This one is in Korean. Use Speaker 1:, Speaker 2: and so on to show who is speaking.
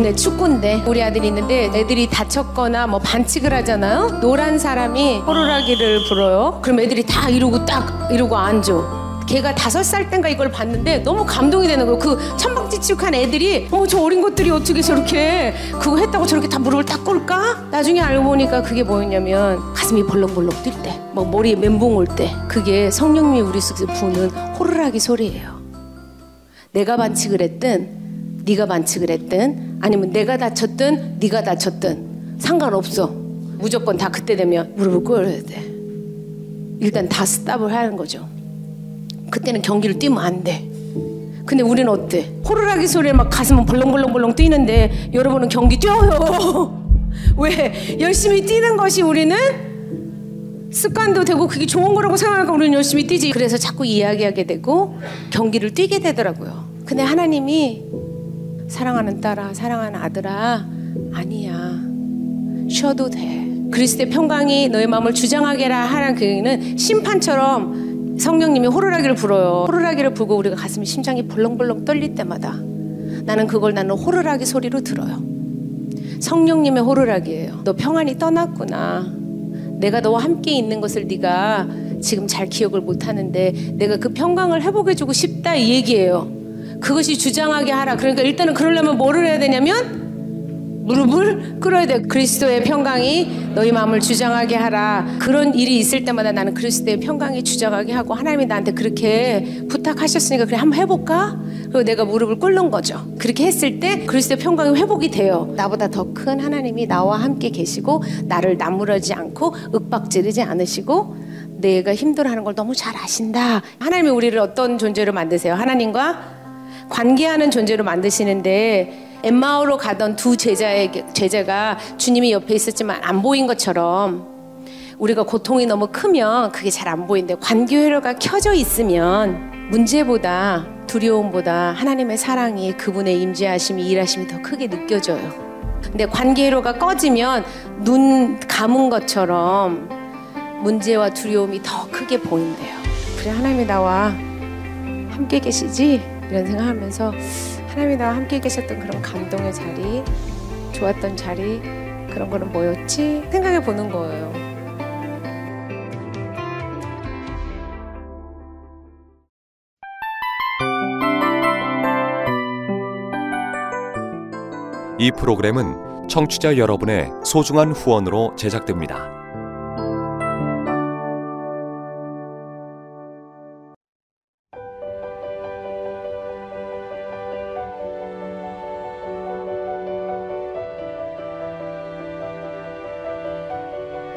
Speaker 1: 이제 축구인데 우리 아들이 있는데 애들이 다쳤거나 뭐 반칙을 하잖아요. 노란 사람이 호루라기를 불어요. 그럼 애들이 다 이러고 딱 이러고 앉아. 걔가 다섯 살 땐가 이걸 봤는데 너무 감동이 되는 거예요. 그 천방지축한 애들이 어머 저 어린 것들이 어떻게 저렇게 그거 했다고 저렇게 다 무릎을 딱 꿇을까? 나중에 알고 보니까 그게 뭐였냐면 가슴이 벌렁벌렁 뛸 때, 막 머리에 멘붕 올 때 그게 성령님이 우리 속에 부는 호루라기 소리예요. 내가 반칙을 했든 네가 반칙을 했든 아니면 내가 다쳤든 네가 다쳤든 상관없어. 무조건 다 그때 되면 무릎을 꿇어야 돼. 일단 다 스탑을 하는 거죠. 그때는 경기를 뛰면 안 돼. 근데 우리는 어때? 호루라기 소리에 막 가슴은 벌렁벌렁벌렁 뛰는데 여러분은 경기 뛰어요. 왜? 열심히 뛰는 것이 우리는 습관도 되고 그게 좋은 거라고 생각하니까 우리는 열심히 뛰지. 그래서 자꾸 이야기하게 되고 경기를 뛰게 되더라고요. 근데 하나님이 사랑하는 딸아, 사랑하는 아들아, 아니야. 쉬어도 돼. 그리스도의 평강이 너의 마음을 주장하게 라 하는 그 얘기는 심판처럼 성령님이 호루라기를 불어요. 호루라기를 불고 우리가 가슴이 심장이 벌렁벌렁 떨릴 때마다 나는 그걸 나는 호루라기 소리로 들어요. 성령님의 호루라기예요. 너 평안이 떠났구나. 내가 너와 함께 있는 것을 네가 지금 잘 기억을 못 하는데 내가 그 평강을 회복해 주고 싶다 이 얘기예요. 그것이 주장하게 하라. 그러니까 일단은 그러려면 뭐를 해야 되냐면 무릎을 꿇어야 돼. 그리스도의 평강이 너희 마음을 주장하게 하라. 그런 일이 있을 때마다 나는 그리스도의 평강이 주장하게 하고 하나님이 나한테 그렇게 부탁하셨으니까 그래 한번 해볼까? 그리고 내가 무릎을 꿇는 거죠. 그렇게 했을 때 그리스도의 평강이 회복이 돼요. 나보다 더 큰 하나님이 나와 함께 계시고 나를 나무라지 않고 윽박지르지 않으시고 내가 힘들어하는 걸 너무 잘 아신다. 하나님이 우리를 어떤 존재로 만드세요? 하나님과 관계하는 존재로 만드시는데 엠마오로 가던 두 제자의 제자가 주님이 옆에 있었지만 안 보인 것처럼 우리가 고통이 너무 크면 그게 잘 안 보이는데 관계 회로가 켜져 있으면 문제보다 두려움보다 하나님의 사랑이 그분의 임재하심이 일하심이 더 크게 느껴져요. 근데 관계 회로가 꺼지면 눈 감은 것처럼 문제와 두려움이 더 크게 보인대요. 그래 하나님이 나와 함께 계시지 이런 생각하면서 하나님이 나와 함께 계셨던 그런 감동의 자리, 좋았던 자리 그런 거는 뭐였지 생각해 보는 거예요.
Speaker 2: 이 프로그램은 청취자 여러분의 소중한 후원으로 제작됩니다.